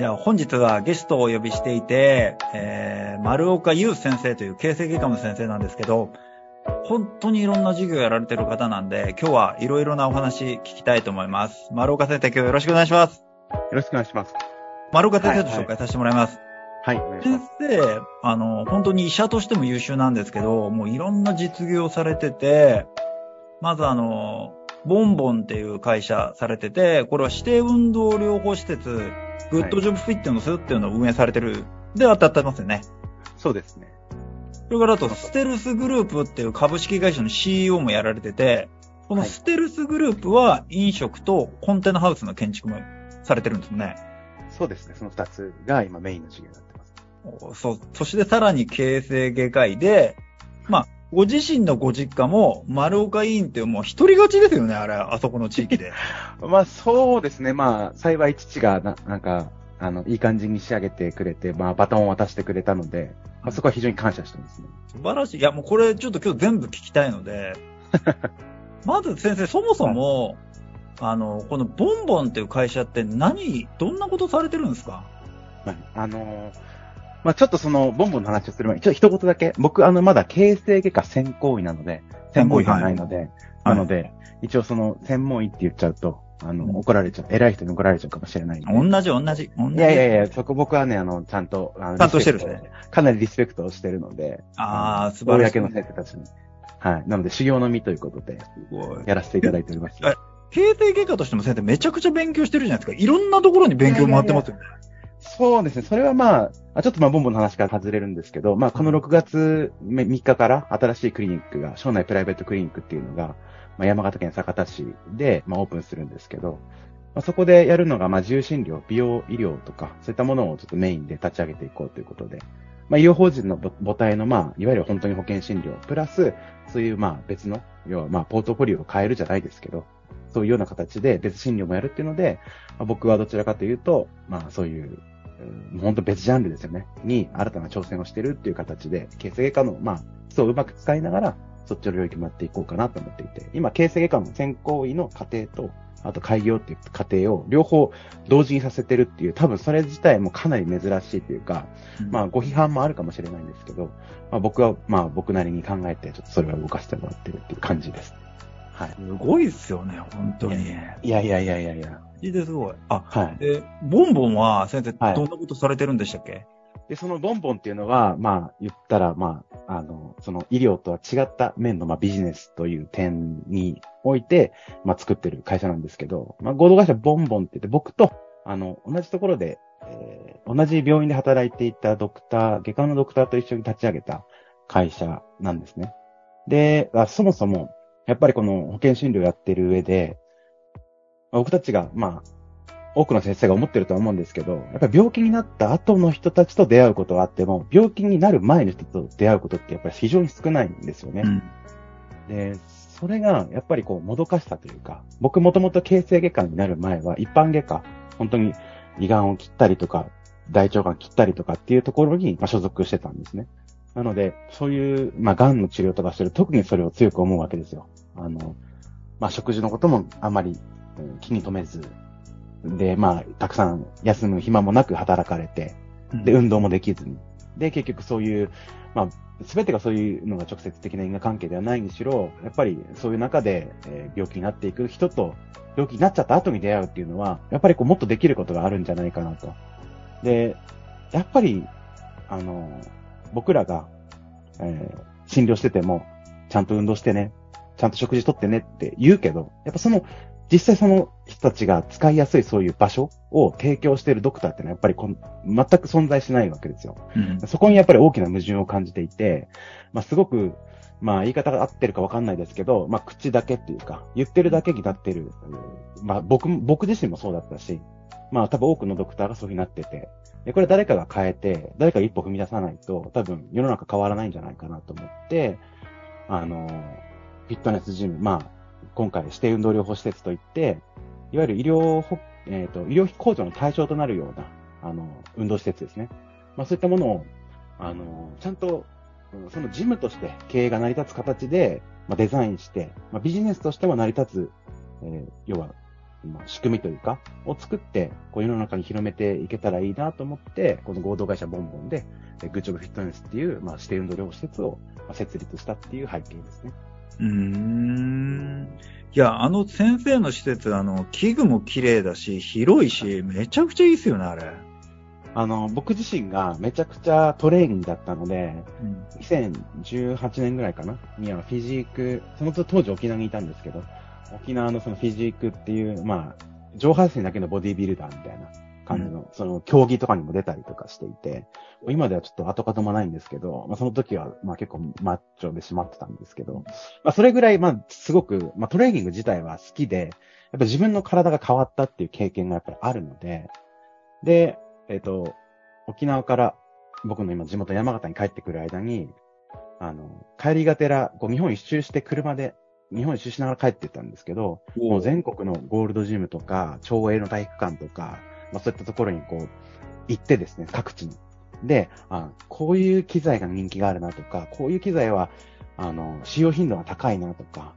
じゃあ本日はゲストをお呼びしていて、えー、丸岡優先生という形成外科の先生なんですけど、本当にいろんな授業やられてる方なんで、今日はいろいろなお話聞きたいと思います。丸岡先生、今日よろしくお願いします。よろしくお願いします。丸岡先生と紹介させてもらいます。はい、お願い先す。生、あの、本当に医者としても優秀なんですけど、もういろんな実業をされてて、まずあの、ボンボンっていう会社されてて、これは指定運動療法施設、グッドジョブフィットネスっていうのを運営されてる。で、当たってますよね。そうですね。それからあと、ステルスグループっていう株式会社の CEO もやられてて、このはいステルスグループは飲食とコンテナハウスの建築もされてるんですよね。そうですね。その二つが今メインの授業になってます。そ、そしてさらに形成外科医で、まあ、ご自身のご実家も丸岡医院ってもう一人勝ちですよね、あれ、あそこの地域で。まあそうですね。まあ幸い父がななんか、あの、いい感じに仕上げてくれて、まあバトンを渡してくれたので、まあそこは非常に感謝してますね。素晴らしい。いや、もうこれちょっと今日全部聞きたいので、まず先生、そもそも、あの、このボンボンっていう会社って何、どんなことされてるんですか？はい。あのーまあちょっとその、ボンボンの話をする前に、ちょっと一言だけ、僕あの、まだ形成外科専攻医なので、専門医ではないので、なので、一応その、専門医って言っちゃうと、あの、うん怒られちゃう、偉い人に怒られちゃうかもしれない。同じ、同じ。同じいやいやいや、そこ僕はね、あの、ちゃんと、あのちゃんとしてるねかなりリスペクトをしてるので、ああ、素晴らしい。公の先生たちに。はい。なので、修行の身ということで、すごい。やらせていただいております。え形成外科としても先生めちゃくちゃ勉強してるじゃないですか。いろんなところに勉強回ってますよね。そうですね。それはまあ、あちょっとまあ、ボンボンの話から外れるんですけど、まあ、この6月3日から新しいクリニックが、省内プライベートクリニックっていうのが、まあ、山形県酒田市で、まあ、オープンするんですけど、まあ、そこでやるのが、まあ、自由診療、美容医療とか、そういったものをちょっとメインで立ち上げていこうということで、まあ、医療法人の母母体の、まあ、いわゆる本当に保険診療、プラス、そういう、まあ、別の、要は、まあ、ポートフォリオを変えるじゃないですけど、そういうような形で別診療もやるっていうので、まあ、僕はどちらかというと、まあ、そういう、うん本当別ジャンルですよね。に、新たな挑戦をしてるっていう形で、形成外科の、まあ、そううまく使いながら、そっちの領域もやっていこうかなと思っていて、今、形成外科の専攻医の過程と、あと開業っていう過程を両方同時にさせてるっていう、多分それ自体もかなり珍しいというか、まあご批判もあるかもしれないんですけど、まあ僕はまあ僕なりに考えて、ちょっとそれを動かしてもらってるっていう感じです。はい。すごいっすよね、本当に。いやいやいやいやいや。いいですごい。あ、はい。で、ボンボンは先生、はいどんなことされてるんでしたっけ？で、そのボンボンっていうのは、まあ、言ったら、まあ、あの、その医療とは違った面の、まあ、ビジネスという点において、まあ、作ってる会社なんですけど、まあ、合同会社ボンボンって言って、僕と、あの、同じところで、えー同じ病院で働いていたドクター、外科のドクターと一緒に立ち上げた会社なんですね。で、あそもそも、やっぱりこの保険診療やってる上で、まあ僕たちが、まあ、多くの先生が思ってるとは思うんですけど、やっぱり病気になった後の人たちと出会うことはあっても、病気になる前の人と出会うことってやっぱり非常に少ないんですよね。ん。で、それがやっぱりこう、もどかしさというか、僕もともと形成外科になる前は一般外科、本当に胃がんを切ったりとか、大腸がん切ったりとかっていうところに、まあ、所属してたんですね。なので、そういう、まあ、癌の治療とかしてる特にそれを強く思うわけですよ。あの、まあ、食事のこともあまり、うん気に留めず、で、まあ、たくさん休む暇もなく働かれて、で、運動もできずに。で、結局そういう、まあ、すべてがそういうのが直接的な因果関係ではないにしろ、やっぱりそういう中で、えー病気になっていく人と、病気になっちゃった後に出会うっていうのは、やっぱりこうもっとできることがあるんじゃないかなと。で、やっぱり、あの、僕らが、えー診療してても、ちゃんと運動してね、ちゃんと食事とってねって言うけど、やっぱその、実際その人たちが使いやすいそういう場所を提供しているドクターってのはやっぱりこん全く存在しないわけですよ。うんそこにやっぱり大きな矛盾を感じていて、まあすごく、まあ言い方が合ってるかわかんないですけど、まあ口だけっていうか、言ってるだけになってる。うんまあ僕も、僕自身もそうだったし、まあ多分多くのドクターがそういうふうになってて、で、これ誰かが変えて、誰か一歩踏み出さないと、多分世の中変わらないんじゃないかなと思って、あの、フィットネスジム、まあ、今回指定運動療法施設といって、いわゆる医療、えっ、ー、と、医療費控除の対象となるような、あの、運動施設ですね。まあそういったものを、あの、ちゃんと、そのジムとして経営が成り立つ形で、まあ、デザインして、まあ、ビジネスとしても成り立つ、えー、要はまあ、仕組みというか、を作って、こう世の中に広めていけたらいいなと思って、この合同会社ボンボンで、グッジョブフィットネスっていう、まあ、指定運動療法施設を設立したっていう背景ですね。うーん。いや、あの先生の施設、あの、器具も綺麗だし、広いし、めちゃくちゃいいっすよね、あれ。あの、僕自身がめちゃくちゃトレーニングだったので、うん、2018年ぐらいかな？にはフィジーク、その当時沖縄にいたんですけど、沖縄のそのフィジークっていう、まあ、上半身だけのボディビルダーみたいな感じの、うん、その競技とかにも出たりとかしていて、今ではちょっと跡形もないんですけど、まあその時は、まあ結構マッチョでしまってたんですけど、まあそれぐらい、まあすごく、まあトレーニング自体は好きで、やっぱ自分の体が変わったっていう経験がやっぱりあるので、で、えっ、ー、と、沖縄から僕の今地元山形に帰ってくる間に、あの、帰りがてら、こう日本一周して車で日本一周しながら帰ってったんですけど、もう全国のゴールドジムとか、町営の体育館とか、まあそういったところにこう、行ってですね、各地に。で、あこういう機材が人気があるなとか、こういう機材は、あの、使用頻度が高いなとか、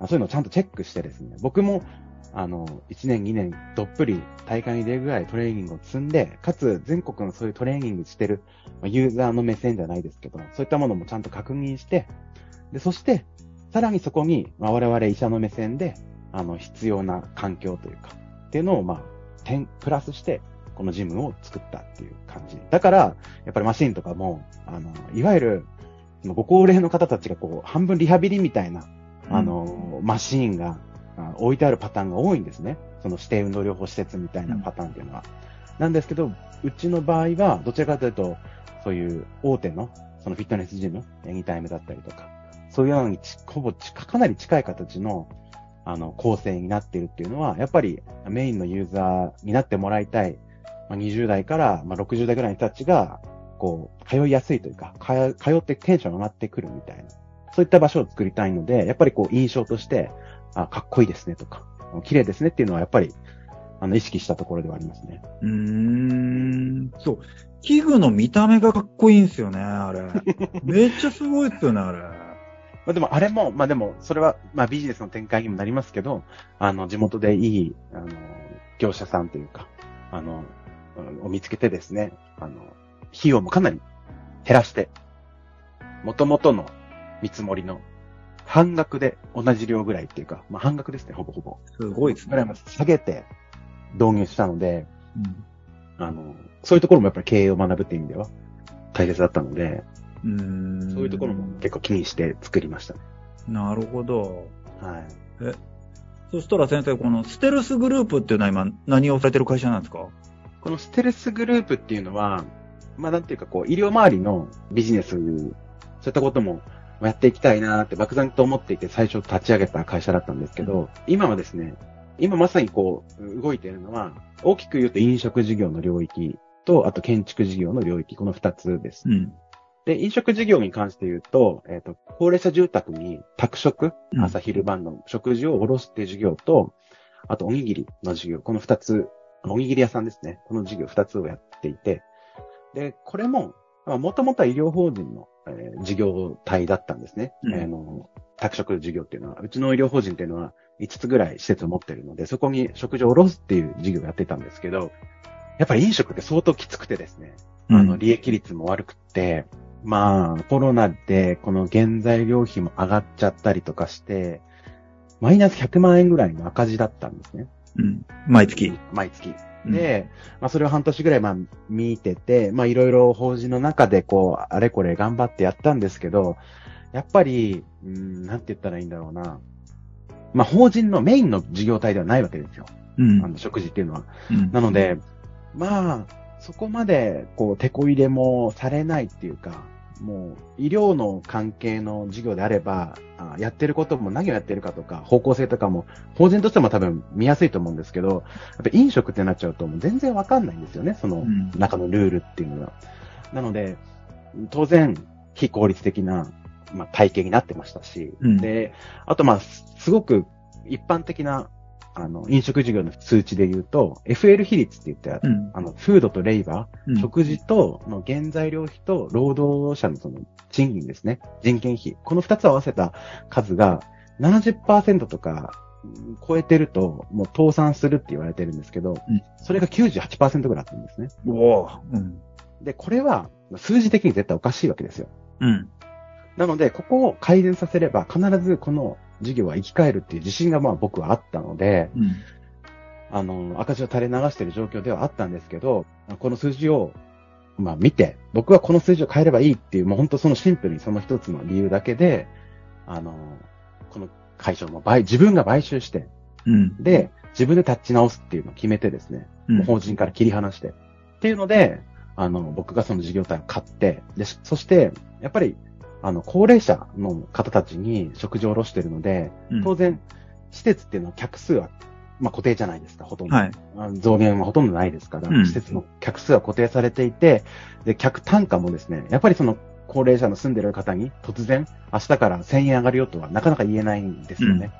そういうのをちゃんとチェックしてですね、僕も、あの、1年2年どっぷり大会に出るぐらいトレーニングを積んで、かつ全国のそういうトレーニングしてるユーザーの目線じゃないですけど、そういったものもちゃんと確認して、で、そして、さらにそこに、まあ、我々医者の目線で、あの、必要な環境というか、っていうのを、まあ、点、プラスして、このジムを作ったっていう感じ。だから、やっぱりマシンとかも、あの、いわゆる、ご高齢の方たちがこう、半分リハビリみたいな、あの、うん、マシーンが置いてあるパターンが多いんですね。その指定運動療法施設みたいなパターンっていうのは。うん、なんですけど、うちの場合は、どちらかというと、そういう大手の、そのフィットネスジム、エニタイムだったりとか、そういうように、ほぼ、かなり近い形の、あの、構成になっているっていうのは、やっぱりメインのユーザーになってもらいたい、まあ、20代から、まあ、60代ぐらいの人たちが、こう、通いやすいというか、か通ってテンション上がってくるみたいな、そういった場所を作りたいので、やっぱりこう、印象として、あ、かっこいいですねとか、綺麗ですねっていうのは、やっぱり、あの、意識したところではありますね。うーん、そう。器具の見た目がかっこいいんですよね、あれ。めっちゃすごいですよね、あれ。まあでもあれも、まあでも、それは、まあビジネスの展開にもなりますけど、あの、地元でいい、あの、業者さんというか、あの、を見つけてですね、あの、費用もかなり減らして、元々の見積もりの半額で同じ量ぐらいっていうか、まあ半額ですね、ほぼほぼ。すごいですね。ぐらいま下げて導入したので、うん、あの、そういうところもやっぱり経営を学ぶっていう意味では大切だったので、うんそういうところも結構気にして作りましたね。なるほど。はい。え、そしたら先生、このステルスグループっていうのは今何をされてる会社なんですか？このステルスグループっていうのは、まあなんていうかこう、医療周りのビジネス、そういったこともやっていきたいなって漠然と思っていて最初立ち上げた会社だったんですけど、今はですね、今まさにこう、動いているのは、大きく言うと飲食事業の領域と、あと建築事業の領域、この二つです。うん。で、飲食事業に関して言うと、えっ、ー、と、高齢者住宅に宅食、朝昼晩の食事をおろすっていう事業と、あとおにぎりの事業、この二つ、おにぎり屋さんですね。この事業二つをやっていて、で、これも、もともとは医療法人の、えー、事業体だったんですね。うん、あの、宅食事業っていうのは、うちの医療法人っていうのは5つぐらい施設を持ってるので、そこに食事をおろすっていう事業をやってたんですけど、やっぱり飲食って相当きつくてですね、あの、利益率も悪くて、まあ、コロナでこの原材料費も上がっちゃったりとかして、マイナス100万円ぐらいの赤字だったんですね。うん。毎月。毎月。で、まあそれを半年ぐらいまあ見てて、まあいろいろ法人の中でこう、あれこれ頑張ってやったんですけど、やっぱり、うん、なんて言ったらいいんだろうな。まあ法人のメインの事業体ではないわけですよ。うん。あの食事っていうのは。うん、なので、まあ、そこまで、こう、手こ入れもされないっていうか、もう医療の関係の授業であれば、あやってることも何をやってるかとか、方向性とかも、法人としても多分見やすいと思うんですけど、やっぱ飲食ってなっちゃうともう全然わかんないんですよね、そのうん中のルールっていうのが。なので、当然、非効率的な、まあ、体系になってましたし、うんで、あとまあ、すすごく一般的な、あの、飲食事業の数値で言うと、FL 比率って言って、うん。あの、フードとレイバー、うん食事との原材料費と労働者のその賃金ですね。人件費。この二つを合わせた数が70%とかうん超えてると、もう倒産するって言われてるんですけど、うんそれが98%ぐらいあったんですね。おおうん。で、これは数字的に絶対おかしいわけですよ。うん。なので、ここを改善させれば必ずこの事業は生き返るっていう自信がまあ僕はあったので、うん。あの、赤字を垂れ流している状況ではあったんですけど、この数字を、まあ見て、僕はこの数字を変えればいいっていう、もう本当そのシンプルにその一つの理由だけで、あの、この会社をもう買自分が買収して、うん。で、自分で立ち直すっていうのを決めてですね、うん法人から切り離して。っていうので、あの、僕がその事業体を買って、で、しそして、やっぱり、あの、高齢者の方たちに食事を卸してるので、うん当然、施設っていうのは客数は、まあ固定じゃないですか、ほとんど。はい。増減はほとんどないですから、うん施設の客数は固定されていて、で、客単価もですね、やっぱりその高齢者の住んでる方に突然、明日から1000円上がるよとはなかなか言えないんですよね。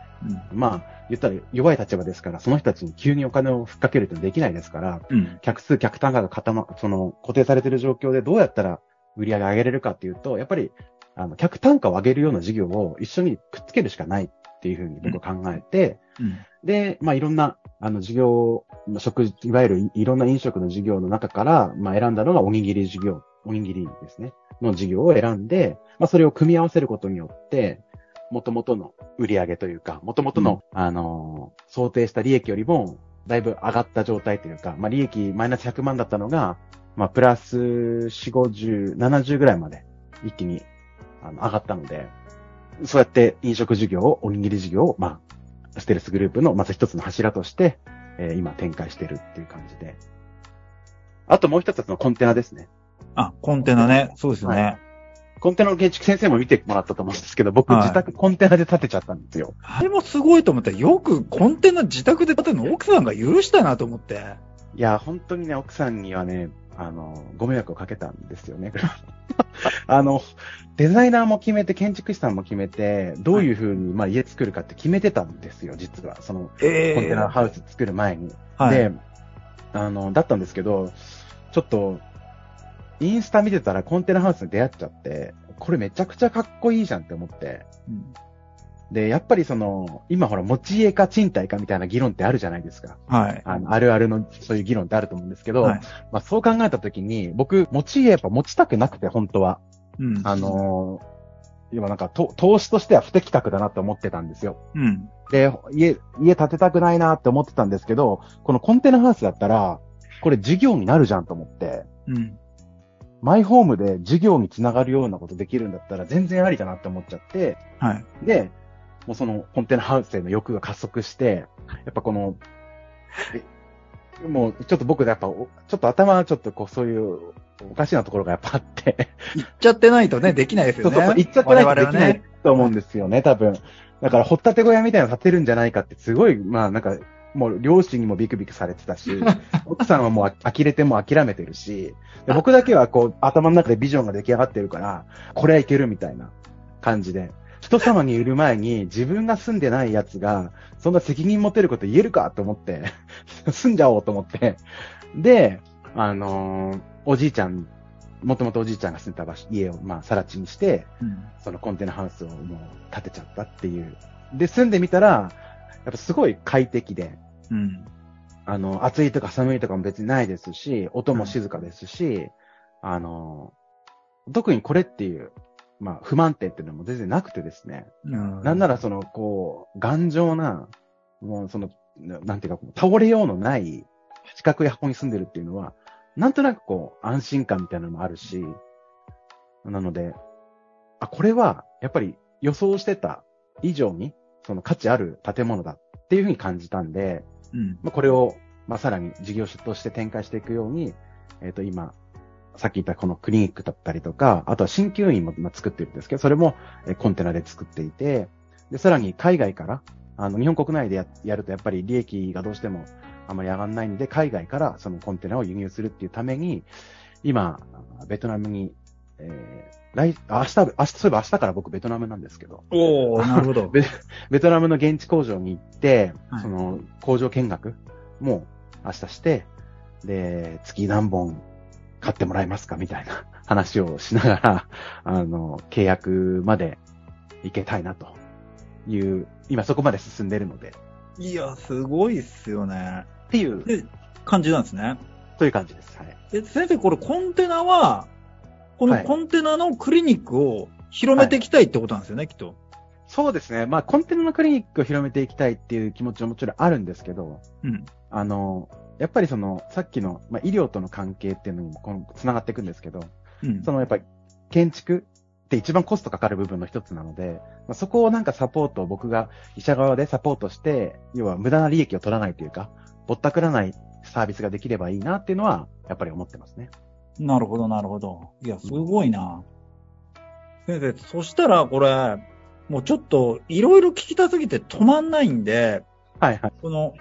まあ、言ったら弱い立場ですから、その人たちに急にお金をふっかけるってできないですから、うん。客数、客単価が固ま、その固定されている状況でどうやったら売り上げ上げれるかっていうと、やっぱり、あの、客単価を上げるような事業を一緒にくっつけるしかないっていうふうに僕は考えて、うん。で、まあ、いろんな、あの、事業、まあ食事、いわゆるいいろんな飲食の事業の中から、まあ、選んだのがおにぎり事業、おにぎりですね、の事業を選んで、まあ、それを組み合わせることによって、元々の売り上げというか、元々の、あのー想定した利益よりも、だいぶ上がった状態というか、まあ、利益マイナス100万だったのが、まあ、プラス4、50、70ぐらいまで一気にあの上がったので、そうやって飲食事業を、おにぎり事業を、まあ、ステルスグループのまず一つの柱として、えー今展開してるっていう感じで。あともう一つはそのコンテナですね。あ、コンテナね。そうですよね。コンテナの建築先生も見てもらったと思うんですけど、僕はい自宅コンテナで建てちゃったんですよ。あれもすごいと思った。よくコンテナ自宅で建てるの奥さんが許したなと思って。いや、本当にね、奥さんにはね、あの、ご迷惑をかけたんですよね。あの、デザイナーも決めて、建築士さんも決めて、どういう風に、まあ、家作るかって決めてたんですよ、実は。その、えコンテナハウス作る前に。はい。で、あの、だったんですけど、ちょっと、インスタ見てたらコンテナハウスに出会っちゃって、これめちゃくちゃかっこいいじゃんって思って。うんで、やっぱりその、今ほら、持ち家か賃貸かみたいな議論ってあるじゃないですか。はい。あの、あるあるの、そういう議論ってあると思うんですけど、はいまあそう考えたときに、僕、持ち家やっぱ持ちたくなくて、本当は。うん。あのー今なんか、と投資としては不適格だなって思ってたんですよ。うん。で、家、家建てたくないなって思ってたんですけど、このコンテナハウスだったら、これ事業になるじゃんと思って、うん。マイホームで事業につながるようなことできるんだったら全然ありだなって思っちゃって、はい。で、もうそのコンテナハウスへの欲が加速して、やっぱこの、えもうちょっと僕やっぱ、おちょっと頭はちょっとこうそういうおかしなところがやっぱあって、行っちゃってないとね、できないですよね。そうそうそう、言っちゃってないと我できない。と思うんですよね、多分。だから、掘ったて小屋みたいなの建てるんじゃないかって、すごい、まあなんか、もう両親にもビクビクされてたし、奥さんはもうあ呆れてもう諦めてるし、で僕だけはこう、頭の中でビジョンが出来上がってるから、これはいけるみたいな感じで。人様にいる前に自分が住んでないやつが、そんな責任持てること言えるかと思って、住んじゃおうと思って。で、あのーおじいちゃん、もともとおじいちゃんが住んでた場所、家をまあ、さら地にして、うんそのコンテナハウスをもう建てちゃったっていう。で、住んでみたら、やっぱすごい快適で、うん。あの、暑いとか寒いとかも別にないですし、音も静かですし、あの、特にこれっていう、まあ、不満点っていうのも全然なくてですね。うんなんならその、こう、頑丈な、もうその、ななんていうか、倒れようのない四角い箱に住んでるっていうのは、なんとなくこう、安心感みたいなのもあるし、なので、あ、これは、やっぱり予想してた以上に、その価値ある建物だっていうふうに感じたんで、うん。まあ、これを、まあ、さらに事業所として展開していくように、えっ、と、今、さっき言ったこのクリニックだったりとか、あとは鍼灸院も今作ってるんですけど、それもえコンテナで作っていて、で、さらに海外から、あの、日本国内でややるとやっぱり利益がどうしてもあまり上がらないんで、海外からそのコンテナを輸入するっていうために、今、ベトナムに、えー、来、あ明日、明日、そういえば明日から僕ベトナムなんですけど、おー、なるほど。ベベトナムの現地工場に行って、はいその工場見学も明日して、で、月何本買ってもらえますか？みたいな 話をしながら、あの、契約まで行けたいなという、今そこまで進んでるので、いや、すごいっすよね。っていう、で、感じなんですね。という感じです。はい。で、先生、これコンテナは、このはいコンテナのクリニックを広めていきたいってことなんですよね、きっと。そうですね。まあ、コンテナのクリニックを広めていきたいっていう気持ちはもちろんあるんですけど、うん。あの、やっぱりその、さっきの、まあ、医療との関係っていうのにもこの、つながっていくんですけど、うん。そのやっぱり建築って一番コストかかる部分の一つなので、まあ、そこをなんかサポートを僕が医者側でサポートして、要は無駄な利益を取らないというか、ぼったくらないサービスができればいいなっていうのは、やっぱり思ってますね。なるほど、なるほど。いや、すごいな。先生、そしたらこれ、もうちょっと、いろいろ聞きたすぎて止まんないんで、はいはい。その、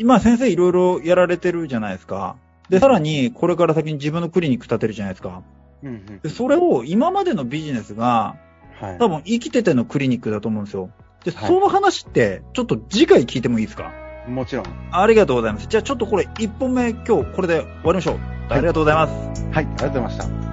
今先生いろいろやられてるじゃないですか。で、さらに、これから先に自分のクリニック立てるじゃないですか。うんうんで、それを今までのビジネスが、はい。多分生きててのクリニックだと思うんですよ。で、はいその話って、ちょっと次回聞いてもいいですか？もちろん。ありがとうございます。じゃあちょっとこれ1本目今日これで終わりましょう。ありがとうございます。はい、ありがとうございました。